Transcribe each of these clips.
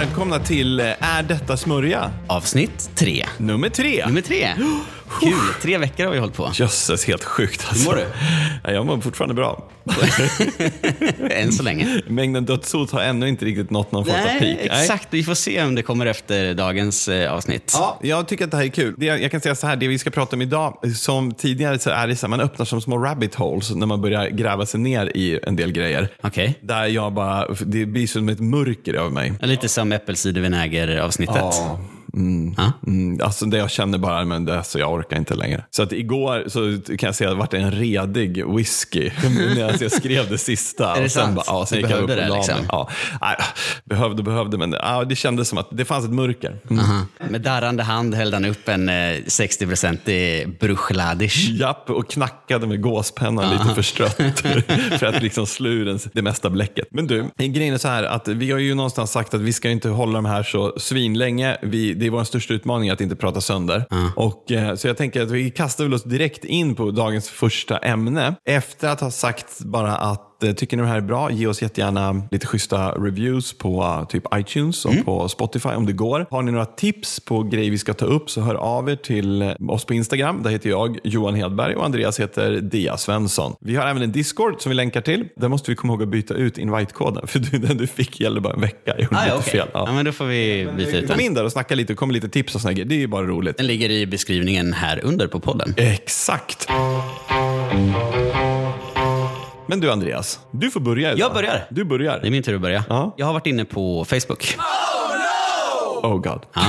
välkomna till eh, Är detta smörja? Avsnitt tre. Nummer tre. Nummer tre. Kul. Tre veckor har vi hållit på. Jösses, helt sjukt alltså. Hur mår du? Ja, jag mår fortfarande bra. Än så länge. Mängden dödshot har ännu inte riktigt nått någon form av peak. Nej, exakt. Vi får se om det kommer efter dagens eh, avsnitt. Ja, jag tycker att det här är kul. Det, jag kan säga så här, det vi ska prata om idag, som tidigare så är det så här, man öppnar som små rabbit holes när man börjar gräva sig ner i en del grejer. Okej. Där jag bara, det blir som ett mörker över mig. Lite som äppelcidervinäger-avsnittet. Mm, Ja. mm, alltså det jag känner bara, men det, så jag orkar inte längre. Så att igår så kan jag säga att det vart en redig whisky när jag, skrev det sista. det och sen sant? Bara, ja, sen Du gick jag upp behövde det, liksom? Ja, nej, behövde, behövde, men ja, det kändes som att det fanns ett mörker. Mm. Aha. Med darrande hand hällde han upp en eh, 60-procentig bruchladish. Japp, och knackade med gåspennan lite förstrött för att liksom slå det mesta bläcket. Men du, grejen är så här att vi har ju någonstans sagt att vi ska inte hålla de här så svinlänge. Vi, det är vår största utmaning att inte prata sönder. Och, eh, så jag tänker att vi kastar väl oss direkt in på dagens första ämne. Efter att ha sagt bara att Tycker ni det här är bra? Ge oss jättegärna lite schyssta reviews på eh, typ iTunes och på Spotify om det går. Har ni några tips på grejer vi ska ta upp så hör av er till eh, oss på Instagram. Där heter jag Johan Hedberg och Andreas heter Dia Svensson. Vi har även en Discord som vi länkar till. Där måste vi komma ihåg att byta ut invite-koden. För du, den du fick gäller bara en vecka. Jag gjorde Ah, lite okej. fel. Ja. Ja. men då får vi byta ut Kom den. in där och snacka lite och kom med lite tips och såna grejer. Det är ju bara roligt. Den ligger i beskrivningen här under på podden. Exakt. Men du Andreas, du får börja idag. Jag börjar. Du börjar. Det är min tur att börja. Ja. Jag har varit inne på Facebook. Oh god. Ja.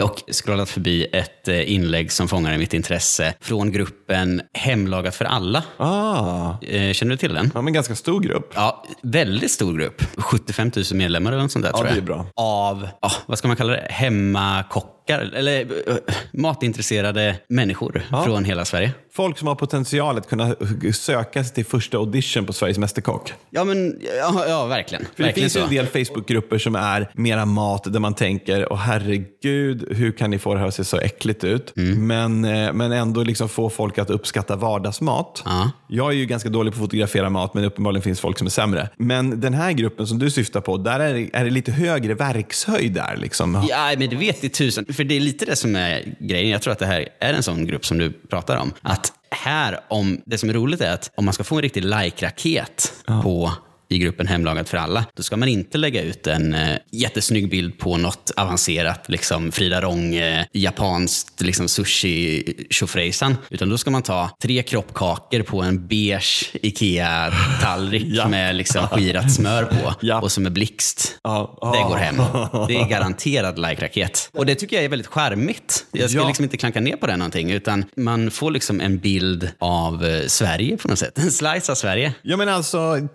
Och scrollat förbi ett eh, inlägg som fångade mitt intresse från gruppen Hemlagat för alla. Ah, Eh, Känner du till den? ja, men ganska stor grupp. Ja, väldigt stor grupp. 75 000 medlemmar eller något sånt där tror det jag. är bra. Av, ja, vad ska man kalla det, hemmakockar, eller uh, matintresserade människor från hela Sverige. Folk som har potential att kunna söka sig till första audition på Sveriges Mästerkock. Ja, men ja, ja verkligen. För det verkligen finns ju så. en del Facebookgrupper som är mera mat där man tänker, åh herregud, hur kan ni få det här att se så äckligt ut? Mm. Men, eh, men ändå liksom få folk att uppskatta vardagsmat. Ja. Jag är ju ganska dålig på att fotografera mat, men uppenbarligen finns folk som är sämre. Men den här gruppen som du syftar på, där är det, är det lite högre verkshöjd där. Liksom. Ja, men det vet i tusen. För det är lite det som är grejen. Jag tror att det här är en sån grupp som du pratar om. Att här, om, det som är roligt är att om man ska få en riktig like-raket på i gruppen Hemlagat för alla, då ska man inte lägga ut en eh, jättesnygg bild på något avancerat, liksom Frida Rong, eh, japanskt liksom sushi tjofräjsan utan då ska man ta tre kroppkakor på en beige Ikea-tallrik med liksom skirat smör på Ja. och som är blixt. Ja. Det går hem. Det är garanterad like-raket. Och det tycker jag är väldigt charmigt. Jag ska Ja. liksom inte klanka ner på det någonting, utan man får liksom en bild av eh, Sverige på något sätt. En slice av Sverige. Ja men alltså,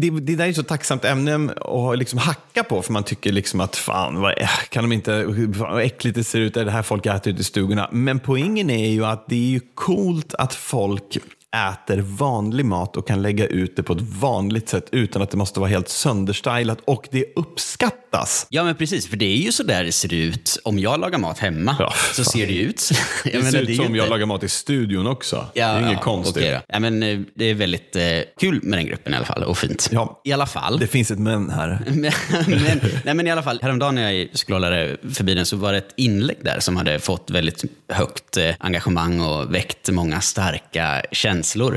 det, det, där är ett så tacksamt ämne att liksom hacka på för man tycker liksom att fan, vad, kan de inte, vad äckligt det ser ut, är det här folk äter ute i stugorna. Men poängen är ju att det är ju coolt att folk äter vanlig mat och kan lägga ut det på ett vanligt sätt utan att det måste vara helt sönderstylat och det uppskattas. Ja, men precis. För det är ju så där det ser ut. Om jag lagar mat hemma Ja, så ser det ut Det ser ut ju som inte- jag lagar mat i studion också. det är inget konstigt. okej då. Ja, men, eh, det är väldigt eh, kul med den gruppen i alla fall och fint. Ja. I alla fall. Det finns ett men här. men, men, nej, men i alla fall, häromdagen när jag scrollade förbi den så var det ett inlägg där som hade fått väldigt högt eh, engagemang och väckt många starka känslor.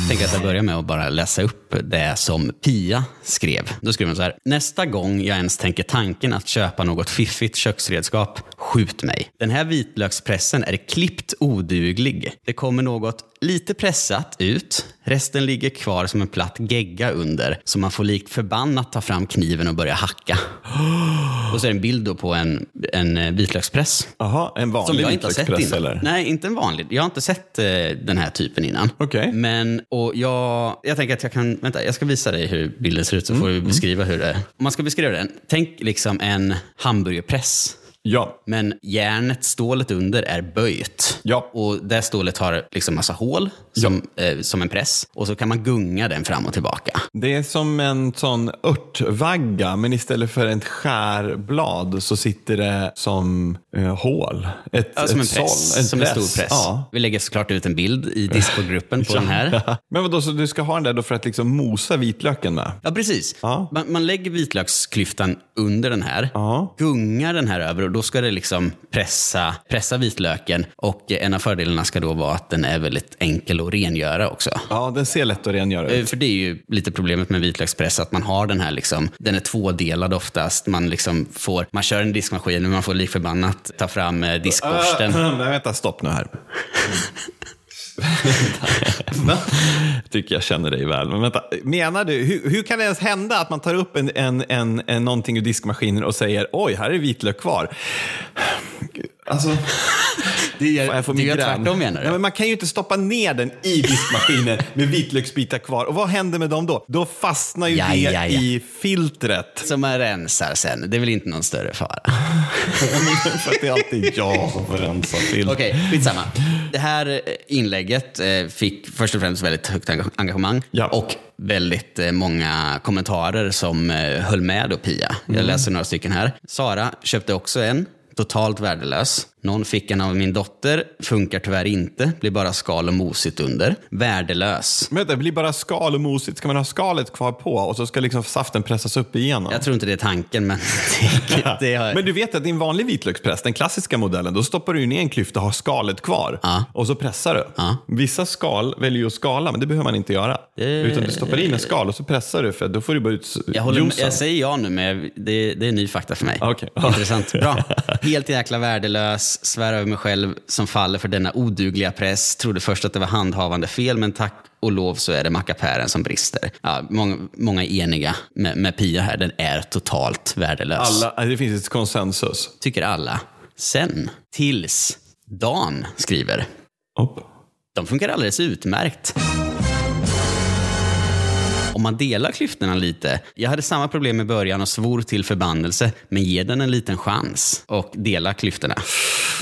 Jag tänker att jag börjar med att bara läsa upp det som Pia skrev. Då skrev hon så här. Nästa gång jag ens tänker Tänker tanken att köpa något fiffigt köksredskap, skjut mig. Den här vitlökspressen är klippt oduglig. Det kommer något lite pressat ut. Resten ligger kvar som en platt gegga under. Så man får likt förbannat ta fram kniven och börja hacka. Och så är det en bild då på en, en eh, vitlökspress. Jaha, en Som vanlig jag inte har sett innan. eller? Nej, inte en vanlig. Jag har inte sett eh, den här typen innan. Okej. Men, och jag, jag tänker att jag kan, vänta, jag ska visa dig hur bilden ser ut så Mm, får du beskriva hur det är. Om man ska beskriva den, tänk liksom en hamburgerpress. Ja. Men järnet, stålet under, är böjt. Ja. Och det stålet har liksom massa hål som, eh, som en press. Och så kan man gunga den fram och tillbaka. Det är som en sån örtvagga, men istället för ett skärblad så sitter det som eh, hål. Ett, Ja, som en ett press. såll, som en stor press. Ja. Vi lägger såklart ut en bild i Discogruppen på den här. Men vadå, så du ska ha den där då för att liksom mosa vitlöken med? Ja, precis. Ja. Man, man lägger vitlöksklyftan under den här, Ja. gungar den här över och då ska det liksom pressa, pressa vitlöken. Och en av fördelarna ska då vara att den är väldigt enkel att rengöra också. Ja, den ser lätt att rengöra Eh, ut. För det är ju lite problemet med vitlökspress, att man har den här liksom, den är tvådelad oftast. Man liksom får, man kör en diskmaskin men man får lik förbannat ta fram eh, diskborsten. Äh, nej, vänta, stopp nu här. Va? Jag tycker jag känner dig väl. Men vänta, menar du, hur, hur kan det ens hända att man tar upp en, en, en, en, någonting ur diskmaskinen och säger oj, här är vitlök kvar? Alltså, Det gör, jag får det migrän. tvärtom menar du? Ja, men man kan ju inte stoppa ner den i diskmaskinen med vitlöksbitar kvar. Och vad händer med dem då? Då fastnar ju Ja, det ja, ja. i filtret. Som man rensar sen. Det är väl inte någon större fara. För att det är alltid jag som får rensa filtret. Okej, skitsamma. Det här eh, inlägget eh, fick först och främst väldigt högt enga- engagemang och väldigt eh, många kommentarer som höll med då Pia. Jag Mm. läser några stycken här. Sara köpte också en. Totalt värdelös. Någon fick en av min dotter. Funkar tyvärr inte. Blir bara skal och mosigt under. Värdelös. Men det blir bara skal och mosigt. Ska man ha skalet kvar på och så ska liksom saften pressas upp igenom? Jag tror inte det är tanken, men det, det har... Men du vet att i en vanlig vitlökspress, den klassiska modellen, då stoppar du ner en klyfta och har skalet kvar. Ja. Och så pressar du. Ja. Vissa skal väljer ju att skala, men det behöver man inte göra. Det- Utan du stoppar in en skal och så pressar du, för då får du bara ut Jag, håller med, jag säger ja nu, men det, det är ny fakta för mig. Okej. Intressant. Bra. Helt jäkla värdelös. Svär över mig själv som faller för denna odugliga press. Trodde först att det var handhavande fel, men tack och lov så är det mackapären som brister. Ja, många, många är eniga med, med Pia här. Den är totalt värdelös. Alla, det finns ett konsensus. Tycker alla. Sen, tills Dan skriver. Upp. De funkar alldeles utmärkt. Om man delar klyftorna lite. Jag hade samma problem i början och svor till förbannelse, men ge den en liten chans och dela klyftorna.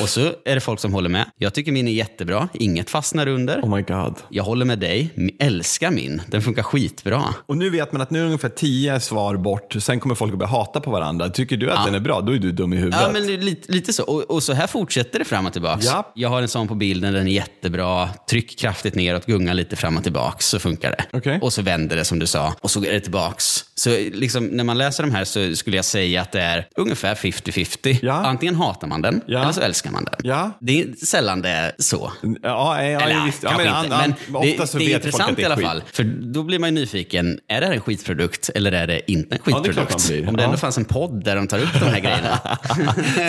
Och så är det folk som håller med. Jag tycker min är jättebra, inget fastnar under. Oh my god. Jag håller med dig, älskar min. Den funkar skitbra. Och nu vet man att nu är ungefär tio svar bort. Sen kommer folk att börja hata på varandra. Tycker du att den är bra, då är du dum i huvudet. Ja, men lite, lite så. Och, och så här fortsätter det fram och tillbaks. Ja. Jag har en sån på bilden, den är jättebra. Tryck kraftigt neråt, gunga lite fram och tillbaks så funkar det. Okej. Och så vänder det som du sa och så är det tillbaks. Så liksom, när man läser de här så skulle jag säga att det är ungefär 50-50. Ja. Antingen hatar man den Ja. eller så älskar man den. Ja. Det är sällan det är så. Ja, ja, Eller, visst. Ja, men, inte. Men det, det är intressant det i alla fall. För då blir man ju nyfiken. Är det här en skitprodukt eller är det inte en det skitprodukt? blir. Om det ändå fanns en podd där de tar upp de här grejerna.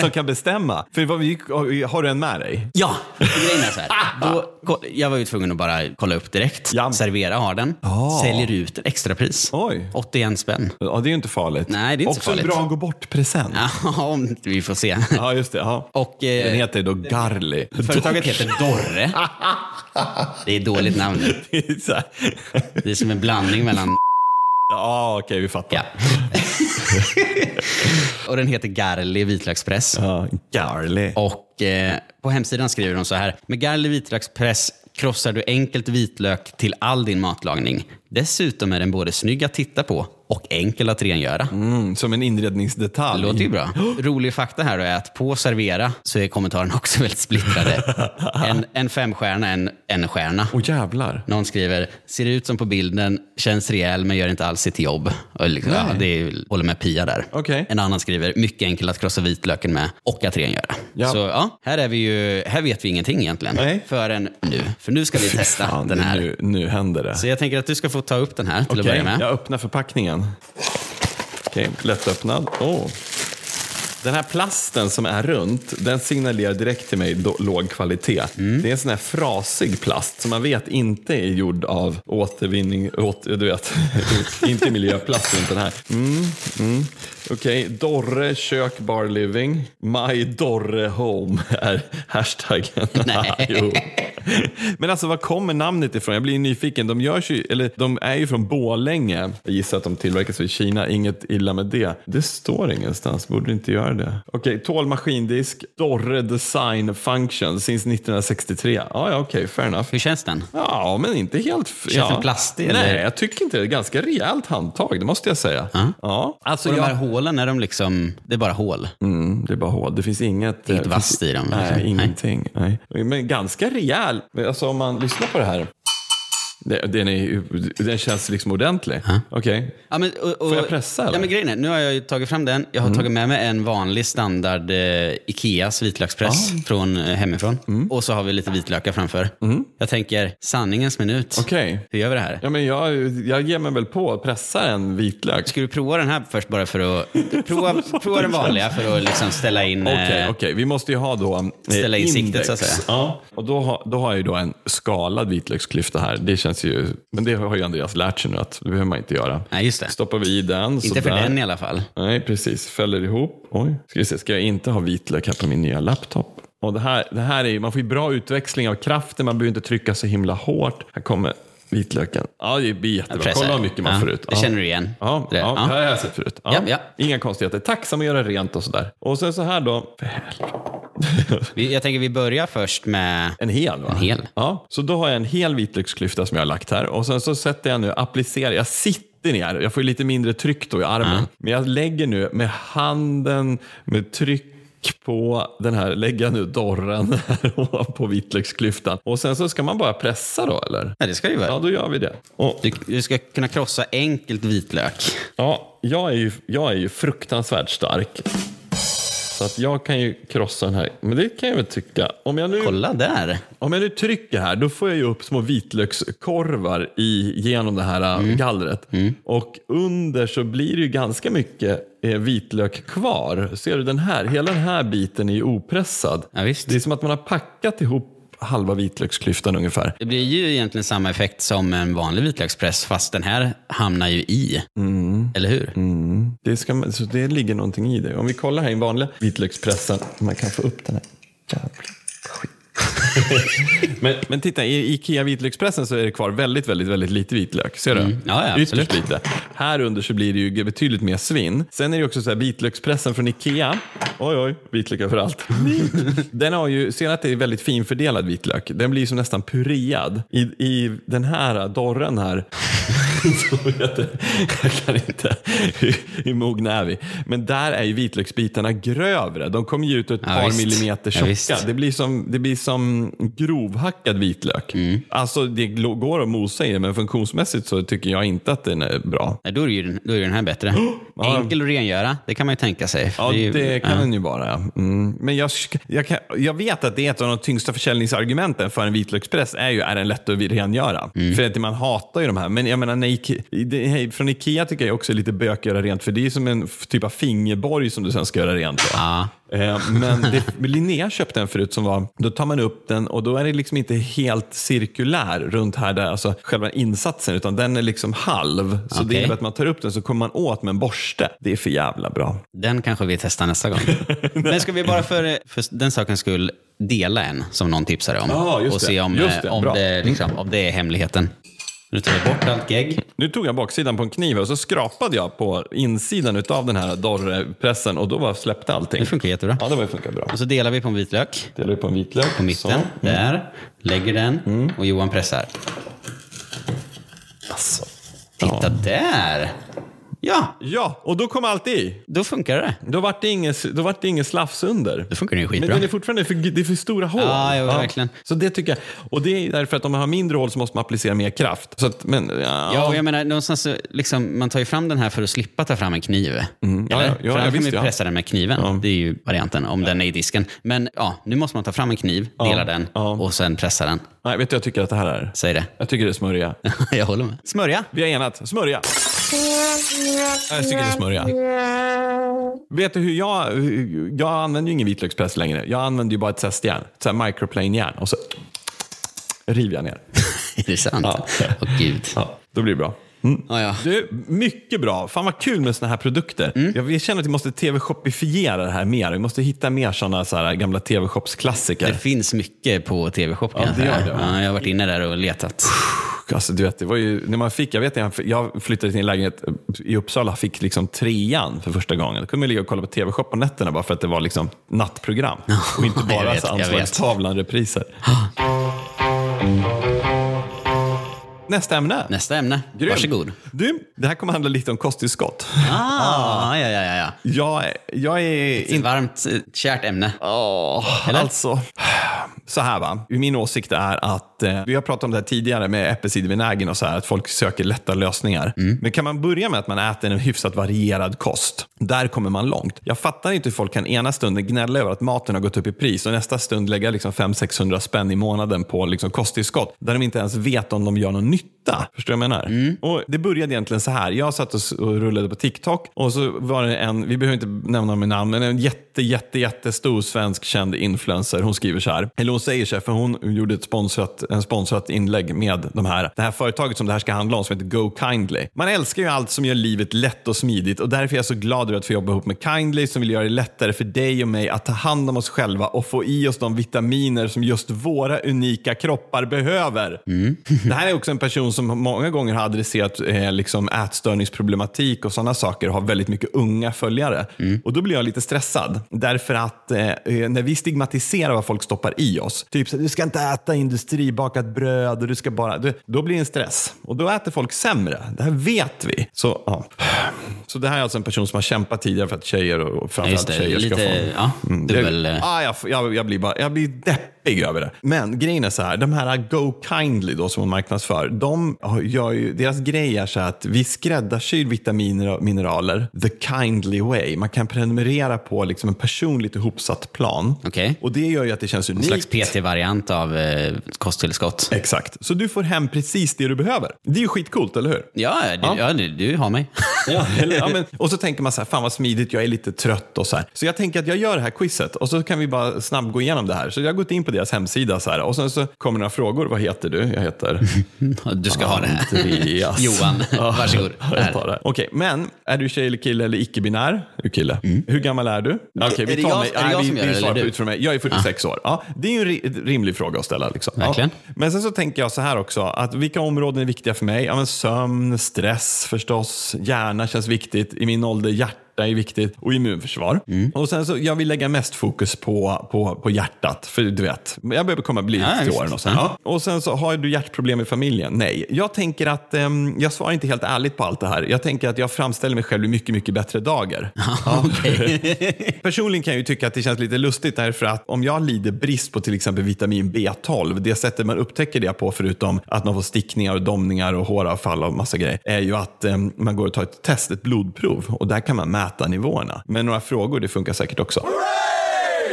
Som kan bestämma. För vad vi, har du en med dig? Ja, grejen är så här. Då, jag var ju tvungen att bara kolla upp direkt. Servera har den. Ah. Säljer ut extrapris. Oj. 81 spänn. Ja, det är ju inte farligt. Nej, det är inte så Också farligt. en bra gå bort-present. Ja, om vi får se. Ja, just det. Ja. Och Den eh, heter då Garli. företaget heter Dorre. Det är ett dåligt namn. Det är så här. Det är som en blandning mellan... Ja, okej, vi fattar. Ja. Och den heter Garli vitlökspress. Ja, Garli. Och eh, på hemsidan skriver de så här. Med Garli vitlökspress krossar du enkelt vitlök till all din matlagning. Dessutom är den både snygg att titta på och enkel att rengöra. Mm, som en inredningsdetalj. Det låter ju bra. Rolig fakta här då är att på servera så är kommentarerna också väldigt splittrade. En, en femstjärna, en en stjärna. Åh jävlar. Någon skriver, ser ut som på bilden, känns rejäl men gör inte alls sitt jobb. Och liksom, ja, det är, håller med Pia där. Okej. En annan skriver, mycket enkelt att krossa vitlöken med och att rengöra. Ja. Så ja, här, är vi ju, här vet vi ingenting egentligen. Nej. Förrän nu. För nu ska vi testa Fan, den här. Nu, nu händer det. Så jag tänker att du ska få ta upp den här till Okej, att börja med. jag öppnar förpackningen. Okej, lättöppnad. Oh. Den här plasten som är runt, den signalerar direkt till mig då, låg kvalitet. Mm. Det är en sån här frasig plast som man vet inte är gjord av återvinning, åter, du vet, inte miljöplast runt den här. Mm, mm. Okej, Dorre kök bar living. My Dorre home är hashtaggen. Nej. Men alltså var kommer namnet ifrån? Jag blir nyfiken. De, görs ju, eller, de är ju från Borlänge. Jag gissar att de tillverkas i Kina. Inget illa med det. Det står ingenstans. Borde inte göra det. Okej, okay, tål maskindisk. Dorre Design Function since 1963. Ja, ja okej. Okay, fair enough. Hur känns den? Ja, men inte helt... Känns ja. den plastig? Nej, eller? jag tycker inte det. Ganska rejält handtag, det måste jag säga. Ja. Ja, alltså Och de jag... här hålen, är de liksom, det är bara hål? Mm, det är bara hål. Det finns inget... Inget eh, vasst finns- i dem, Nej, liksom. ingenting. Nej. Men ganska rejäl. Alltså om man lyssnar på det här. Den, är, den känns liksom ordentlig. Okej. Ja, men, och, och, Får jag pressa, eller? Ja, men grejen är, nu har jag ju tagit fram den. Jag har tagit med mig en vanlig standard eh, Ikeas vitlökspress från eh, hemifrån. Och så har vi lite vitlökar framför. Jag tänker, sanningens minut. Okej. Hur gör vi det här? Ja, men jag, jag ger mig väl på att pressa en vitlök. Ska du prova den här först bara för att... Prova, prova den vanliga för att liksom ställa in... Okej, eh, okej. Vi måste ju ha då eh, Ställa in siktet, så att säga. Ja, och då har, då har jag ju då en skalad vitlöksklyfta här. Det känns ju, men det har ju Andreas lärt sig nu att det behöver man inte göra. Nej, just det. Stoppar vi i den. Inte för sådär. den i alla fall. Nej, precis. Fäller ihop. Oj, ska vi se. Ska jag inte ha vitlök här på min nya laptop? Och det här, det här är, ju- man får ju bra utväxling av kraften, man behöver inte trycka så himla hårt. Här kommer vitlöken. Ja, det blir jättebra. Kolla hur mycket man ja, får ut. Det känner du igen? Ja, Det- ja, ja. det har jag sett förut. Ja. Ja, ja. Inga konstigheter. Tacksam att göra rent och sådär. Och sen så här då. Jag tänker vi börjar först med... En hel va? En hel. Ja, så då har jag en hel vitlöksklyfta som jag har lagt här. Och sen så sätter jag nu, applicerar, jag sitter ner. Jag får lite mindre tryck då i armen. Men jag lägger nu med handen, med tryck på den här, lägger jag nu dorren här på vitlöksklyftan. Och sen så ska man bara pressa då eller? Nej, det ska ju vara. Ja, då gör vi det. Och, Du, du ska kunna krossa enkelt vitlök. ja, jag är, ju, jag är ju fruktansvärt stark. Så att jag kan ju krossa den här. Men det kan jag väl tycka. Om jag nu... Kolla där. Om jag nu trycker här, då får jag ju upp små vitlökskorvar i, genom det här Mm. gallret. Och under så blir det ju ganska mycket eh, vitlök kvar. Ser du den här? Hela den här biten är ju opressad. Ja, visst. Det är som att man har packat ihop halva vitlöksklyftan ungefär. Det blir ju egentligen samma effekt som en vanlig vitlökspress, fast den här hamnar ju i. Eller hur? Det, ska, man- så det ligger någonting i det. Om vi kollar här i den vanliga vitlökspressen, man kan få upp den här. Jävla skit. men, men titta, i Ikea vitlökspressen så är det kvar väldigt, väldigt, väldigt lite vitlök. Ser du? Mm. Ja, ja, Ytterst lite. Här under så blir det ju betydligt mer svinn. Sen är det också så här vitlökspressen från Ikea. Oj, oj, vitlök överallt. den har ju, ser att det är väldigt finfördelad vitlök. Den blir som nästan puread. I, I den här dorren här jag, jag kan inte, hur, hur mogna är vi? Men där är ju vitlöksbitarna grövre. De kommer ju ut ett Ja, par visst. millimeter Ja, tjocka. visst. det, blir som, det blir som grovhackad vitlök. Mm. Alltså det går att mosa i det, men funktionsmässigt så tycker jag inte att den är bra. Nej, då, är det ju, då är den här bättre. Enkel att rengöra, det kan man ju tänka sig. Ja, är ju- det kan ja. den ju vara. Mm. Men jag, jag, kan, jag vet att det är ett av de tyngsta försäljningsargumenten för en vitlökspress är ju, är den lätt att rengöra? Mm. För att man hatar ju de här. Men jag menar, Ike, det, från Ikea tycker jag också är lite bök att göra rent, för det är som en typ av fingerborg som du sen ska göra rent på. Ja. Eh, Men det, Linnea köpte en förut som var, då tar man upp den och då är det liksom inte helt cirkulär runt här där, alltså själva insatsen, utan den är liksom halv. Så det Okej. innebär att man tar upp den så kommer man åt med en borste. Det är för jävla bra. Den kanske vi testar nästa gång. Men ska vi bara för, för den sakens skull dela en som någon tipsade om? Just och det. se om, Just eh, det. om, det, liksom, om det är hemligheten. Nu tar vi bort allt gegg. Nu tog jag baksidan på en kniv och så skrapade jag på insidan av den här dorrpressen och då bara släppte allting. Det funkar jättebra. Ja, det var funkar bra. Och så delar vi på en vitlök Delar vi på en vitlök. på mitten. Mm. Där. Lägger den och Johan pressar. Alltså. Titta där! Ja, Ja, och då kom allt i. då funkar det. Då vart det inget, då vart det inget slafs under. Då funkar det ju Men skitbra. den är fortfarande för, det är för stora hål. Ja, jo, verkligen. Så det tycker jag. Och det är därför att om man har mindre hål så måste man applicera mer kraft. Så att, men, ja. Ja, och jag menar, någonstans så, liksom, man tar ju fram den här för att slippa ta fram en kniv. Ja, Eller? ja, ja, för ja, annars kan man ju ja. pressa den med kniven. Det är ju varianten, om den är i disken. Men ja, nu måste man ta fram en kniv, dela den ja. och sen pressa den. Nej, vet du jag tycker att det här är? Säg det. Jag tycker det är smörja. jag håller med. Smörja. Vi har enat. Smörja. Jag tycker smörja. Vet du hur jag... Jag använder ju ingen vitlökspress längre. Jag använder ju bara ett zestjärn. Ett microplane-järn. Och så river jag ner. är det sant? Ja. Åh gud. Ja, då blir det bra. Ja, ja. Du, mycket bra. Fan vad kul med såna här produkter. Mm. Jag, jag känner att vi måste tv-shopifiera det här mer. Vi måste hitta mer sådana så här gamla tv-shopsklassiker. Det finns mycket på TV-shop. Ja, jag det gör säga. det. Ja, jag har varit inne där och letat. Alltså, du vet, det var ju, när man fick, jag vet jag, jag flyttade till en lägenhet i Uppsala fick liksom trean för första gången. Då kunde man ligga och kolla på tv-shop på nätterna bara för att det var liksom nattprogram. Och inte bara anslagstavlan-repriser. Nästa ämne. Nästa ämne. Grym. Varsågod. Du, det här kommer handla lite om kosttillskott. Ah, ja, ja, ja, ja. Jag, jag är Ett inte... varmt, eh, kärt ämne. Åh, Eller? alltså. Så här va, min åsikt är att, eh, vi har pratat om det här tidigare med äppelcidervinägern och så här, att folk söker lätta lösningar. Men kan man börja med att man äter en hyfsat varierad kost, där kommer man långt. Jag fattar inte hur folk kan ena stunden gnälla över att maten har gått upp i pris och nästa stund lägga liksom 500-600 spänn i månaden på liksom kosttillskott, där de inte ens vet om de gör någon nytta. Förstår du vad jag menar? Och det började egentligen så här, jag satt och rullade på TikTok och så var det en, vi behöver inte nämna med namn, men en jätte, jätte, jättestor svensk känd influencer. Hon skriver så här, eller hon säger så här, för hon gjorde ett sponsrat, en sponsrat inlägg med de här, det här företaget som det här ska handla om som heter Go Kindly. Man älskar ju allt som gör livet lätt och smidigt och därför är jag så glad över att få jobba ihop med Kindly som vill göra det lättare för dig och mig att ta hand om oss själva och få i oss de vitaminer som just våra unika kroppar behöver. Det här är också en person som många gånger har adresserat eh, liksom ätstörningsproblematik och sådana saker och har väldigt mycket unga följare. Och då blir jag lite stressad. Därför att eh, eh, när vi stigmatiserar vad folk stoppar i oss, typ så, du ska inte äta industribakat bröd och du ska bara, du, då blir det en stress. Och då äter folk sämre. Det här vet vi. Så, ja. så det här är alltså en person som har kämpat tidigare för att tjejer och framförallt det. tjejer ska Lite, få ja, Mm, det, eh, ah, jag, jag, jag, blir bara, jag blir deppig över det. Men grejen är så här, de här Go Kindly då som hon marknadsför, de har- gör ju, deras grej är så här att vi skräddarsyr vitaminer och mineraler the kindly way. Man kan prenumerera på liksom en personligt ihopsatt plan. Okej. Och det gör ju att det känns En unikt. slags PT-variant av eh, kosttillskott. Exakt. Så du får hem precis det du behöver. Det är ju skitcoolt, eller hur? Ja, det, Ja. ja. du, du har mig. Ja, eller, ja, men, och så tänker man så här, fan vad smidigt, jag är lite trött och så här. Så jag tänker att jag gör det här quizet och så kan vi bara snabbt gå igenom det här. Så jag har gått in på deras hemsida så här och sen så kommer några frågor. Vad heter du? Jag heter Du ska ha det här. Andreas. Johan, Ja, varsågod. Okej, men är du tjej eller kille eller icke-binär? Du kille. Hur gammal är du? Okej, vi Är tar jag- mig. är det Nej, jag vi, som gör vi det, svarar ut från mig. Jag är 46 år. Ja, det är ju en ri- rimlig fråga att ställa. Liksom. Ja. Men sen så tänker jag så här också, att vilka områden är viktiga för mig? Ja, sömn, stress förstås, hjärna känns viktigt. I min ålder, hjärta är viktigt och immunförsvar. Mm. Och sen så, jag vill lägga mest fokus på, på, på hjärtat, för du vet, jag behöver komma bli Ja, till åren och sen. Ja. Och sen så, har du hjärtproblem i familjen? Nej. Jag tänker att, ehm, jag svarar inte helt ärligt på allt det här. Jag tänker att jag framställer mig själv i mycket, mycket bättre dagar. Personligen kan jag ju tycka att det känns lite lustigt därför att om jag lider brist på till exempel vitamin B12, det sättet man upptäcker det på förutom att man får stickningar och domningar och håravfall och massa grejer, är ju att em, man går och tar ett test, ett blodprov och där kan man mäta nivåerna. Men några frågor, det funkar säkert också.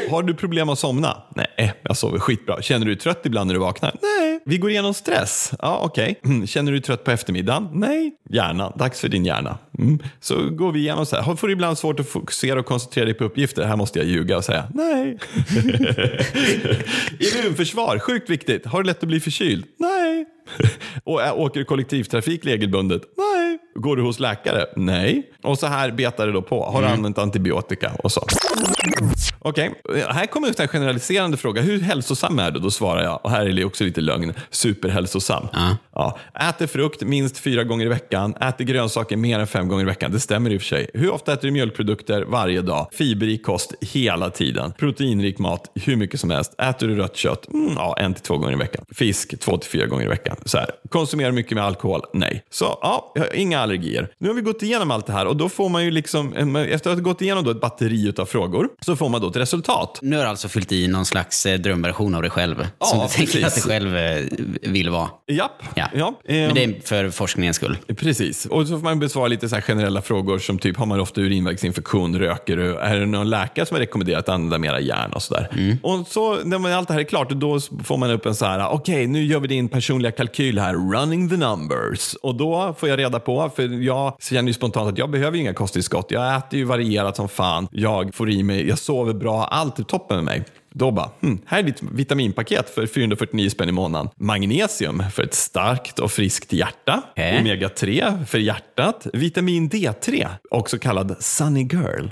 Har du problem att somna? Nej, jag sover skitbra. Känner du dig trött ibland när du vaknar? Nej. Vi går igenom stress? Ja, okej. Mm. Känner du dig trött på eftermiddagen? Nej. Hjärnan, dags för din hjärna. Mm. Så går vi igenom så här. Har- Får du ibland svårt att fokusera och koncentrera dig på uppgifter? Här måste jag ljuga och säga nej. Immunförsvar, sjukt viktigt. Har du lätt att bli förkyld? Nej. Och åker du kollektivtrafik regelbundet? Nej. Går du hos läkare? Nej. Och så här betar det då på. Har du använt antibiotika? Och så. Okej, här kommer en generaliserande fråga. Hur hälsosam är du? Då svarar jag, och här är det också lite lögn, superhälsosam. Ja. Ja. Äter frukt minst fyra gånger i veckan, äter grönsaker mer än fem gånger i veckan. Det stämmer i och för sig. Hur ofta äter du mjölkprodukter? Varje dag. Fiberrik kost hela tiden. Proteinrik mat hur mycket som helst. Äter du rött kött? Mm, ja, en till två gånger i veckan. Fisk två till fyra gånger i veckan. Så här. Konsumerar mycket med alkohol? Nej. Så ja, inga allergier. Nu har vi gått igenom allt det här och då får man ju liksom, efter att ha gått igenom då ett batteri av frågor, så får man då ett resultat. Nu har du alltså fyllt i någon slags eh, drömversion av dig själv. Ja, som du tänker precis. att du själv eh, vill vara. Japp. Ja. ja. Men ehm, det är för forskningens skull. Precis, och så får man besvara lite så här generella frågor som typ, har man ofta urinvägsinfektion, röker du, är det någon läkare som har rekommenderat att använda mera järn och sådär. Mm. Och så när man, allt det här är klart, då får man upp en så här, okej nu gör vi din personliga kalkyl här, running the numbers. Och då får jag reda på, för jag känner ju spontant att jag behöver ju inga kosttillskott. Jag äter ju varierat som fan, jag får i mig, jag sover bra, allt är toppen med mig. Då bara, hm, här är ditt vitaminpaket för 449 spänn i månaden. Magnesium för ett starkt och friskt hjärta. Okej. Omega 3 för hjärtat. Vitamin D3, också kallad Sunny Girl.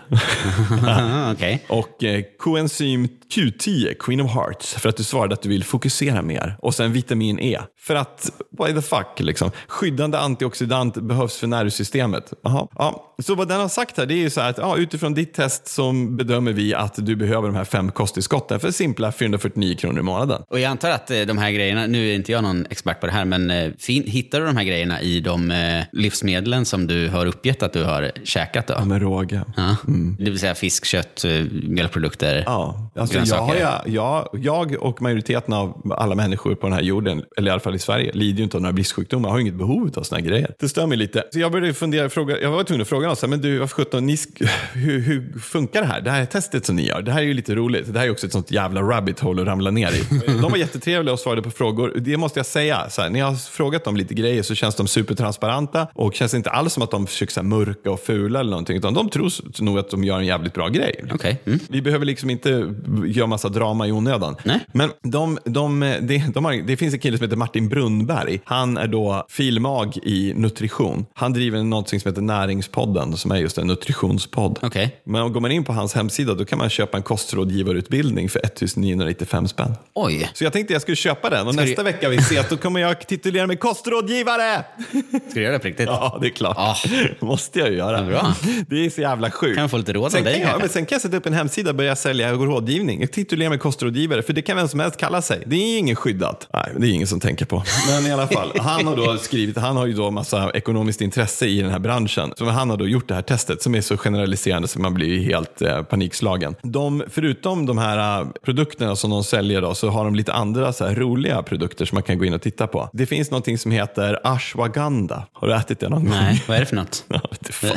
Okej. Och eh, koenzym Q10, Queen of Hearts, för att du svarade att du vill fokusera mer. Och sen vitamin E, för att, why the fuck, liksom. Skyddande antioxidant behövs för nervsystemet. Jaha. Ja. Så vad den har sagt här, det är ju så här att ja, utifrån ditt test så bedömer vi att du behöver de här fem kosttillskotten för simpla 449 kronor i månaden. Och jag antar att eh, de här grejerna, nu är inte jag någon expert på det här, men eh, fin, hittar du de här grejerna i de eh, livsmedlen som du har uppgett att du har käkat då? Med råge. Ja. Det vill säga fisk, kött, mjölkprodukter, Ja, alltså jag, grönsaker. har, jag, jag och majoriteten av alla människor på den här jorden, eller i alla fall i Sverige, lider ju inte av några bristsjukdomar. har inget behov av här grejer. Det stör mig lite. Så jag började fundera, fråga, jag var tvungen att fråga här, men du, varför sjutton, hur, hur funkar det här? Det här testet som ni gör, det här är ju lite roligt. Det här är också ett sånt jävla rabbit hole att ramla ner i. De var jättetrevliga och svarade på frågor. Det måste jag säga. Så här, när jag har frågat dem lite grejer så känns de supertransparenta och känns inte alls som att de försöker här, mörka och fula eller någonting. Utan de tror nog att de gör en jävligt bra grej. Okej. Mm. Vi behöver liksom inte göra massa drama i onödan. Nej. Men de, de, de, de har, det finns en kille som heter Martin Brunnberg. Han är då filmag i nutrition. Han driver någonting som heter Näringspodden som är just en nutritionspodd. Okej. Men går man in på hans hemsida då kan man köpa en kostrådgivarutbildning för 1995 spänn. Oj. Så jag tänkte jag skulle köpa den och Ska du- nästa vecka vi ses då kommer jag titulera mig kostrådgivare. Ska du göra det på riktigt? Ja, det är klart. Ja. måste jag ju göra. Ja, bra. Det är så jävla sjukt. Kan jag få lite råd av dig kan jag, men Sen kan jag sätta upp en hemsida och börja sälja rådgivning. Jag titulerar mig kostrådgivare, för det kan vem som helst kalla sig. Det är ingen skyddat. Nej, det är ingen som tänker på. Men i alla fall, han har då skrivit, han har ju då massa ekonomiskt intresse i den här branschen. Så han har då gjort det här testet som är så generaliserande så man blir helt eh, panikslagen. De, förutom de här produkterna som de säljer då, så har de lite andra så roliga produkter som man kan gå in och titta på. Det finns någonting som heter ashwagandha. Har du ätit det någon gång? Nej, vad är det för något? Ja, vet fan.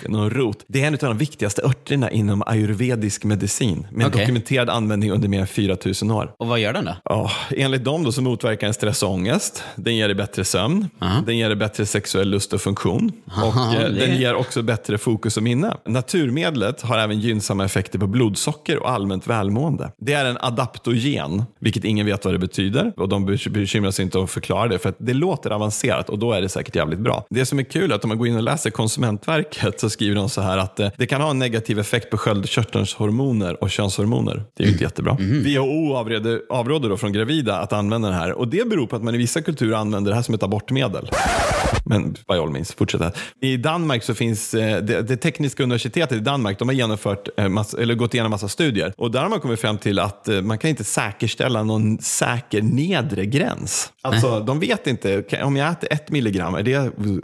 Det är någon rot. Det är en av de viktigaste örterna inom ayurvedisk medicin med Okej. dokumenterad användning under mer än 4000 år. Och vad gör den då? Ja, enligt dem då så motverkar den stress och ångest. Den ger dig bättre sömn. Den ger dig bättre sexuell lust och funktion. Aha, och eh, den ger också bättre fokus och minne. Naturmedlet har även gynnsamma effekter på blodsocker och allmänt välmående. Det är en adaptogen, vilket ingen vet vad det betyder. Och de bek- bekymrar sig inte om att förklara det, för att det låter avancerat och då är det säkert jävligt bra. Det som är kul är att om man går in och läser Konsumentverket så skriver de så här att eh, det kan ha en negativ effekt på sköldkörtelns hormoner och könshormoner. Det är ju inte jättebra. WHO avråder, avråder då från gravida att använda den här och det beror på att man i vissa kulturer använder det här som ett abortmedel. Men by all means, fortsätt. här. I Danmark så finns eh, det, det tekniska universitetet i Danmark, de har genomfört, eh, massa, eller gått igenom massa studier och där har man kommit fram till att eh, man kan inte säkerställa någon säker nedre gräns. Alltså, de vet inte, om jag äter ett milligram, är det,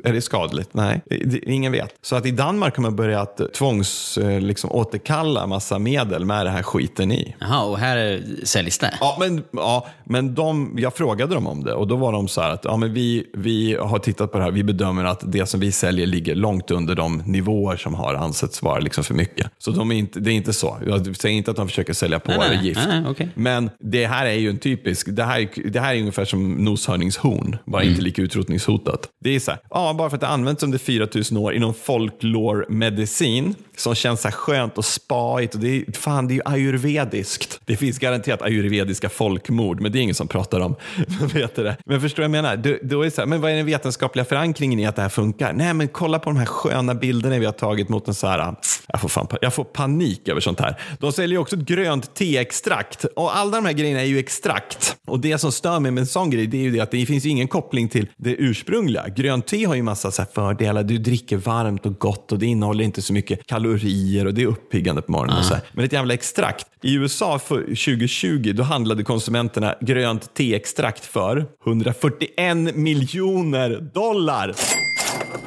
är det skadligt? Nej, ingen vet. Så att i Danmark har man börjat tvångs, eh, liksom, återkalla massa medel med det här skiten i. Jaha, och här säljs det? Ja, men, ja, men de, jag frågade dem om det och då var de så här att ja, men vi, vi har tittat på det här. Vi bedömer att det som vi säljer ligger långt under de nivåer som har ansetts vara liksom för mycket. Så de är inte, det är inte så. Jag säger inte att de försöker sälja på Nej, nej, gift. Nej, okej. Men det här är ju en typisk, det här, är- det här är ungefär som noshörningshorn, bara Mm. inte lika utrotningshotat. Det är så här, ja, bara för att det använts under 4000 år inom folklore-medicin som känns så här skönt och spaigt och det är, fan, det är ju ayurvediskt. Det finns garanterat ayurvediska folkmord, men det är ingen som pratar om. vet du det? Men förstår du vad jag menar? Då, då är det så här, men vad är den vetenskapliga förankringen i att det här funkar? Nej, men kolla på de här sköna bilderna vi har tagit mot en så här, jag får, fan, jag får panik över sånt här. De säljer ju också ett grönt teextrakt och alla de här grejerna är ju extrakt. Och det som stör mig med en sån grej, det är ju det att det finns ju ingen koppling till det ursprungliga. Grönt te har ju massa så här fördelar. Du dricker varmt och gott och det innehåller inte så mycket kalorier och det är uppiggande på morgonen. Här. Men ett jävla extrakt. I USA för 2020 då handlade konsumenterna grönt teextrakt för 141 miljoner dollar.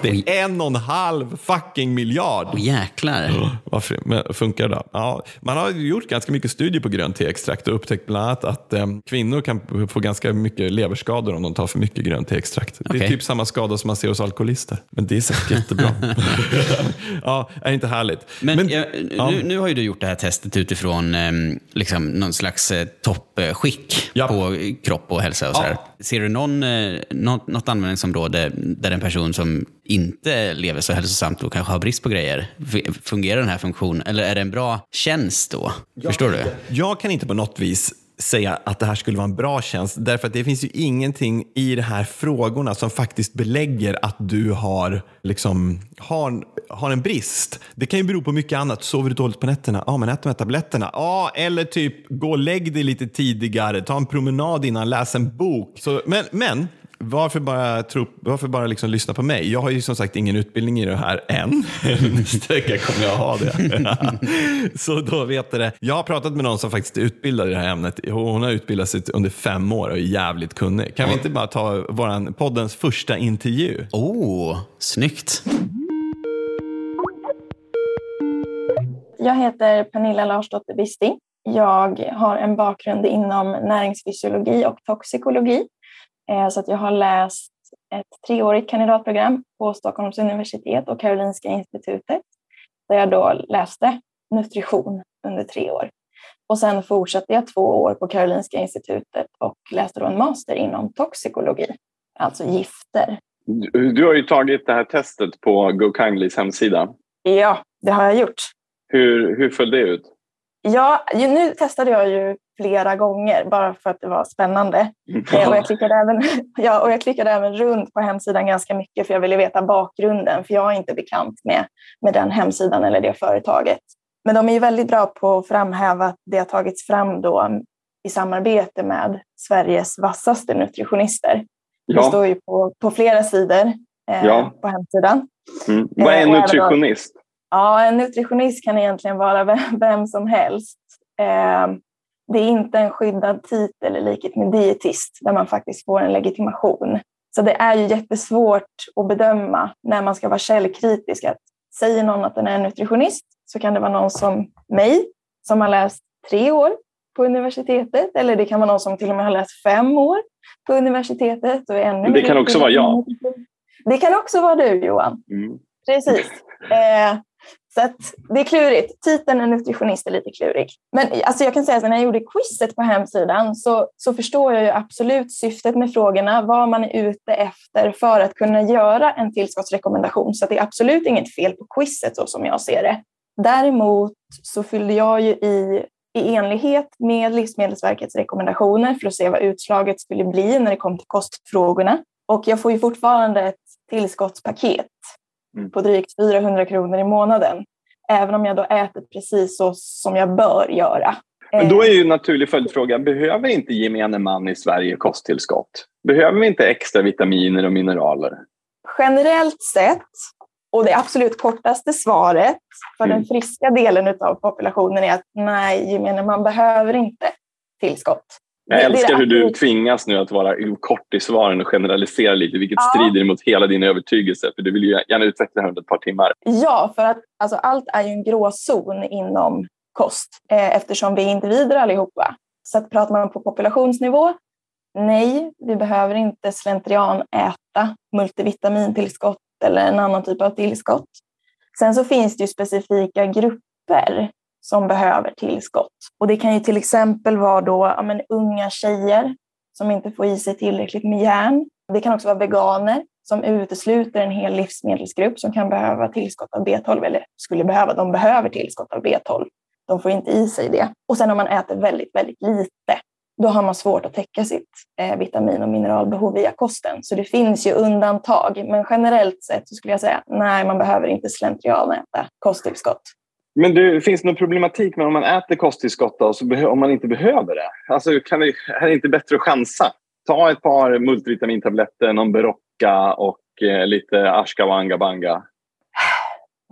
Det är en och en halv fucking miljard. Åh jäklar. Varför men funkar det då? Ja, man har gjort ganska mycket studier på grönt teextrakt och upptäckt bland annat att eh, kvinnor kan få ganska mycket leverskador om de tar för mycket grönt teextrakt. Det är typ samma skada som man ser hos alkoholister. Men det är säkert jättebra. ja, är inte härligt. Men, jag, ja. nu, nu har ju du gjort det här testet utifrån eh, liksom, någon slags eh, toppskick Ja. på kropp och hälsa. Och så Ja. Ser du någon, eh, något, något användningsområde där en person som inte lever så hälsosamt och kanske har brist på grejer, fungerar den här funktionen? Eller är det en bra tjänst då? Förstår du? Jag kan inte på något vis säga att det här skulle vara en bra tjänst. Därför att det finns ju ingenting i de här frågorna som faktiskt belägger att du har, liksom, har, har en brist. Det kan ju bero på mycket annat. Sover du dåligt på nätterna? Ja, men ät de här tabletterna. Ja, eller typ gå och lägg dig lite tidigare. Ta en promenad innan, läs en bok. Så, men, men varför bara, tro, varför bara liksom lyssna på mig? Jag har ju som sagt ingen utbildning i det här än. Nästa vecka kommer jag ha det. så då vet det. Jag har pratat med någon som faktiskt är utbildad i det här ämnet. Hon har utbildat sig under fem år och är jävligt kunnig. Kan vi inte bara ta våran, poddens första intervju? Oh, snyggt. Jag heter Pernilla Larsdotter Bisti. Jag har en bakgrund inom näringsfysiologi och toxikologi så att jag har läst ett treårigt kandidatprogram på Stockholms universitet och Karolinska institutet där jag då läste nutrition under tre år. Och sen fortsatte jag två år på Karolinska institutet och läste då en master inom toxikologi, alltså gifter. Du har ju tagit det här testet på GoKindlys hemsida. Ja, det har jag gjort. Hur, hur föll det ut? Ja, nu testade jag ju flera gånger bara för att det var spännande. Mm. och, jag klickade även, ja, och jag klickade även runt på hemsidan ganska mycket för jag ville veta bakgrunden för jag är inte bekant med, med den hemsidan eller det företaget. Men de är ju väldigt bra på att framhäva att det har tagits fram då i samarbete med Sveriges vassaste nutritionister. Ja. Det står ju på, på flera sidor eh, ja. på hemsidan. Mm. Vad är en eh, nutritionist? Då, ja, en nutritionist kan egentligen vara vem, vem som helst. Eh, det är inte en skyddad titel i likhet med dietist där man faktiskt får en legitimation. Så det är ju jättesvårt att bedöma när man ska vara källkritisk. Att säger någon att den är nutritionist så kan det vara någon som mig som har läst tre år på universitetet eller det kan vara någon som till och med har läst fem år på universitetet. Och är ännu det kan också vara jag. Det kan också vara du Johan. Mm. Precis. Eh, så det är klurigt. Titeln en nutritionist är lite klurig. Men alltså jag kan säga att när jag gjorde quizet på hemsidan så, så förstår jag ju absolut syftet med frågorna, vad man är ute efter för att kunna göra en tillskottsrekommendation. Så det är absolut inget fel på quizet så som jag ser det. Däremot så fyllde jag ju i i enlighet med Livsmedelsverkets rekommendationer för att se vad utslaget skulle bli när det kom till kostfrågorna. Och jag får ju fortfarande ett tillskottspaket Mm. på drygt 400 kronor i månaden. Även om jag då äter precis så som jag bör göra. Men då är ju en naturlig följdfråga, behöver inte gemene man i Sverige kosttillskott? Behöver vi inte extra vitaminer och mineraler? Generellt sett, och det absolut kortaste svaret för mm. den friska delen av populationen är att nej, gemene man behöver inte tillskott. Jag älskar hur du tvingas nu att vara kort i svaren och generalisera lite, vilket ja. strider mot hela din övertygelse. För du vill ju gärna utveckla det här under ett par timmar. Ja, för att alltså, allt är ju en gråzon inom kost eh, eftersom vi är individer allihopa. Så att pratar man på populationsnivå, nej, vi behöver inte slentrian äta multivitamintillskott eller en annan typ av tillskott. Sen så finns det ju specifika grupper som behöver tillskott. Och det kan ju till exempel vara då, ja, men, unga tjejer som inte får i sig tillräckligt med järn. Det kan också vara veganer som utesluter en hel livsmedelsgrupp som kan behöva tillskott av B12 eller skulle behöva, de behöver tillskott av B12. De får inte i sig det. Och sen om man äter väldigt, väldigt lite, då har man svårt att täcka sitt eh, vitamin och mineralbehov via kosten. Så det finns ju undantag, men generellt sett så skulle jag säga nej, man behöver inte slentrianäta kosttillskott. Men du, finns det någon problematik med om man äter kosttillskott då, så om man inte behöver det? Alltså, kan det, är det inte bättre att chansa? Ta ett par multivitamintabletter, någon Berocca och eh, lite ashkawanga banga.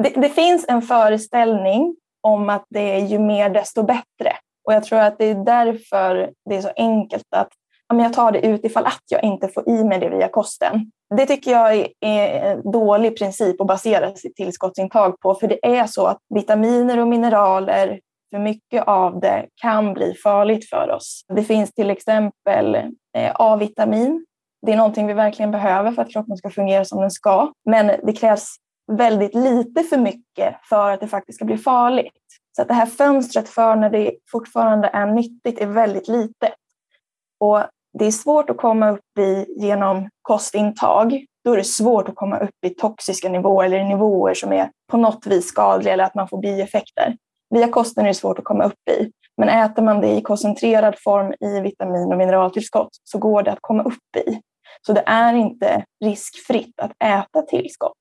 Det, det, finns en föreställning om att det är ju mer desto bättre. Och jag tror att det är därför det är så enkelt att men jag tar det utifall att jag inte får i mig det via kosten. Det tycker jag är en dålig princip att basera sitt tillskottsintag på, för det är så att vitaminer och mineraler, för mycket av det kan bli farligt för oss. Det finns till exempel eh, A-vitamin. Det är någonting vi verkligen behöver för att kroppen ska fungera som den ska, men det krävs väldigt lite för mycket för att det faktiskt ska bli farligt. Så att det här fönstret för när det fortfarande är nyttigt är väldigt litet. Och det är svårt att komma upp i genom kostintag. då är det svårt att komma upp i toxiska nivåer eller nivåer som är på något vis skadliga eller att man får bieffekter. Via kosten är det svårt att komma upp i. Men äter man det i koncentrerad form i vitamin och mineraltillskott så går det att komma upp i. Så det är inte riskfritt att äta tillskott.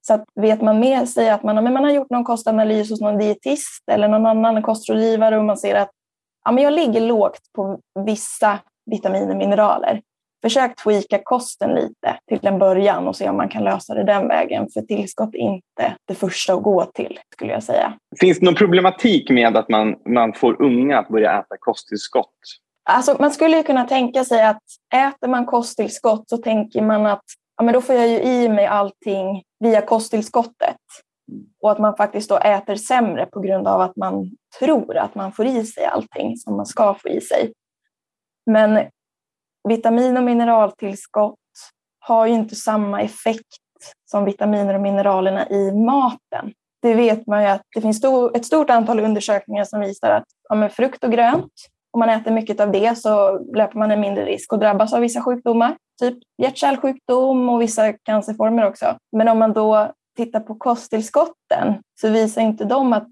Så att vet man med sig att man, men man har gjort någon kostanalys hos någon dietist eller någon annan kostrådgivare och man ser att ja, men jag ligger lågt på vissa vitaminer och mineraler. Försök tweaka kosten lite till en början och se om man kan lösa det den vägen. För tillskott är inte det första att gå till, skulle jag säga. Finns det någon problematik med att man, man får unga att börja äta kosttillskott? Alltså, man skulle kunna tänka sig att äter man kosttillskott så tänker man att ja, men då får jag ju i mig allting via kosttillskottet. Och att man faktiskt då äter sämre på grund av att man tror att man får i sig allting som man ska få i sig. Men vitamin och mineraltillskott har ju inte samma effekt som vitaminer och mineralerna i maten. Det vet man ju att det finns ett stort antal undersökningar som visar att ja, frukt och grönt, om man äter mycket av det så löper man en mindre risk att drabbas av vissa sjukdomar, typ hjärt-kärlsjukdom och vissa cancerformer också. Men om man då tittar på kosttillskotten så visar inte de att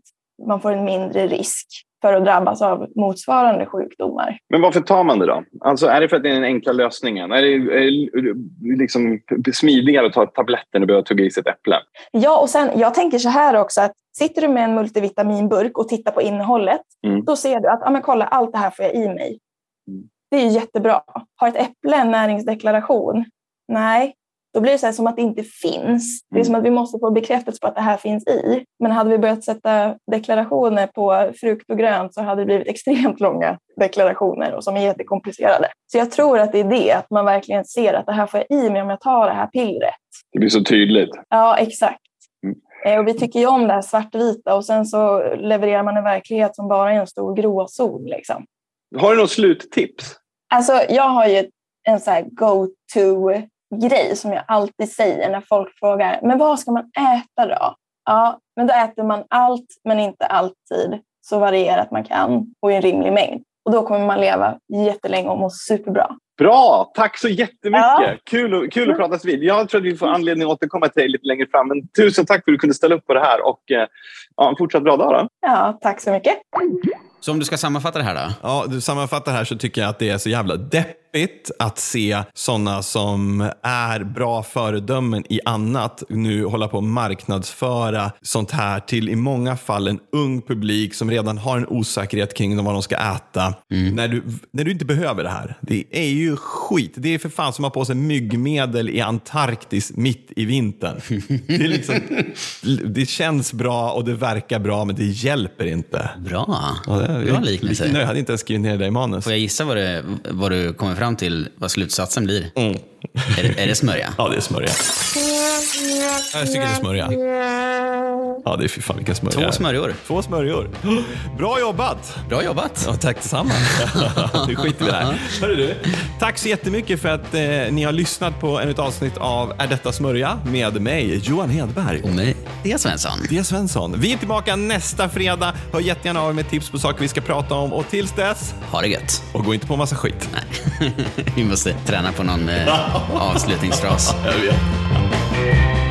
man får en mindre risk för att drabbas av motsvarande sjukdomar. Men varför tar man det då? Alltså är det för att det är den enkla lösningen? Är det, är det liksom smidigare att ta tabletten och börja tugga i sig ett äpple? Ja, och sen, jag tänker så här också att sitter du med en multivitaminburk och tittar på innehållet, mm. då ser du att ah, men kolla, allt det här får jag i mig. Mm. Det är jättebra. Har ett äpple en näringsdeklaration? Nej, då blir det så som att det inte finns. Det är mm. som att vi måste få bekräftelse på att det här finns i. Men hade vi börjat sätta deklarationer på frukt och grönt så hade det blivit extremt långa deklarationer och som är jättekomplicerade. Så jag tror att det är det, att man verkligen ser att det här får jag i mig om jag tar det här pillret. Det blir så tydligt. Ja, exakt. Mm. Eh, och vi tycker ju om det här svartvita och sen så levererar man en verklighet som bara är en stor gråzon. Liksom. Har du något sluttips? Alltså, jag har ju en så go-to grej som jag alltid säger när folk frågar, men vad ska man äta då? Ja, men då äter man allt, men inte alltid så varierat man kan och i en rimlig mängd. Och då kommer man leva jättelänge och må superbra. Bra! Tack så jättemycket! Ja. Kul, kul att pratas vid. Jag tror att vi får anledning att återkomma till dig lite längre fram. Men tusen tack för att du kunde ställa upp på det här och eh, ja, en fortsatt bra dag. Då. Ja, tack så mycket. Så om du ska sammanfatta det här då? Ja, du sammanfattar här så tycker jag att det är så jävla deppigt att se sådana som är bra föredömen i annat nu hålla på att marknadsföra sånt här till i många fall en ung publik som redan har en osäkerhet kring vad de ska äta. Mm. När, du, när du inte behöver det här. Det är ju skit. Det är för fan som att ha på sig myggmedel i Antarktis mitt i vintern. Det, liksom, det känns bra och det verkar bra men det hjälper inte. Bra. Ja, Bra liknelse. Jag hade inte ens skrivit ner det i manus. Får jag gissa vad, det, vad du kommer fram till, vad slutsatsen blir? Mm. Är, det, är det smörja? Ja, det är smörja. Jag tycker det är smörja. Ja, det är fy fan vilken smörja. Två smörjor. Två smörjor. Bra jobbat! Bra jobbat! Ja, tack detsamma. nu skiter vi där. Hörru du, tack så jättemycket för att eh, ni har lyssnat på en avsnitt av Är detta smörja? med mig, Johan Hedberg. Och mig, Dia Svensson. Dia Svensson. Vi är tillbaka nästa fredag. Hör jättegärna av er med tips på saker vi ska prata om. Och tills dess, ha det gött. Och gå inte på massa skit. Nej, vi måste träna på någon eh, avslutningsfras. Jag vet.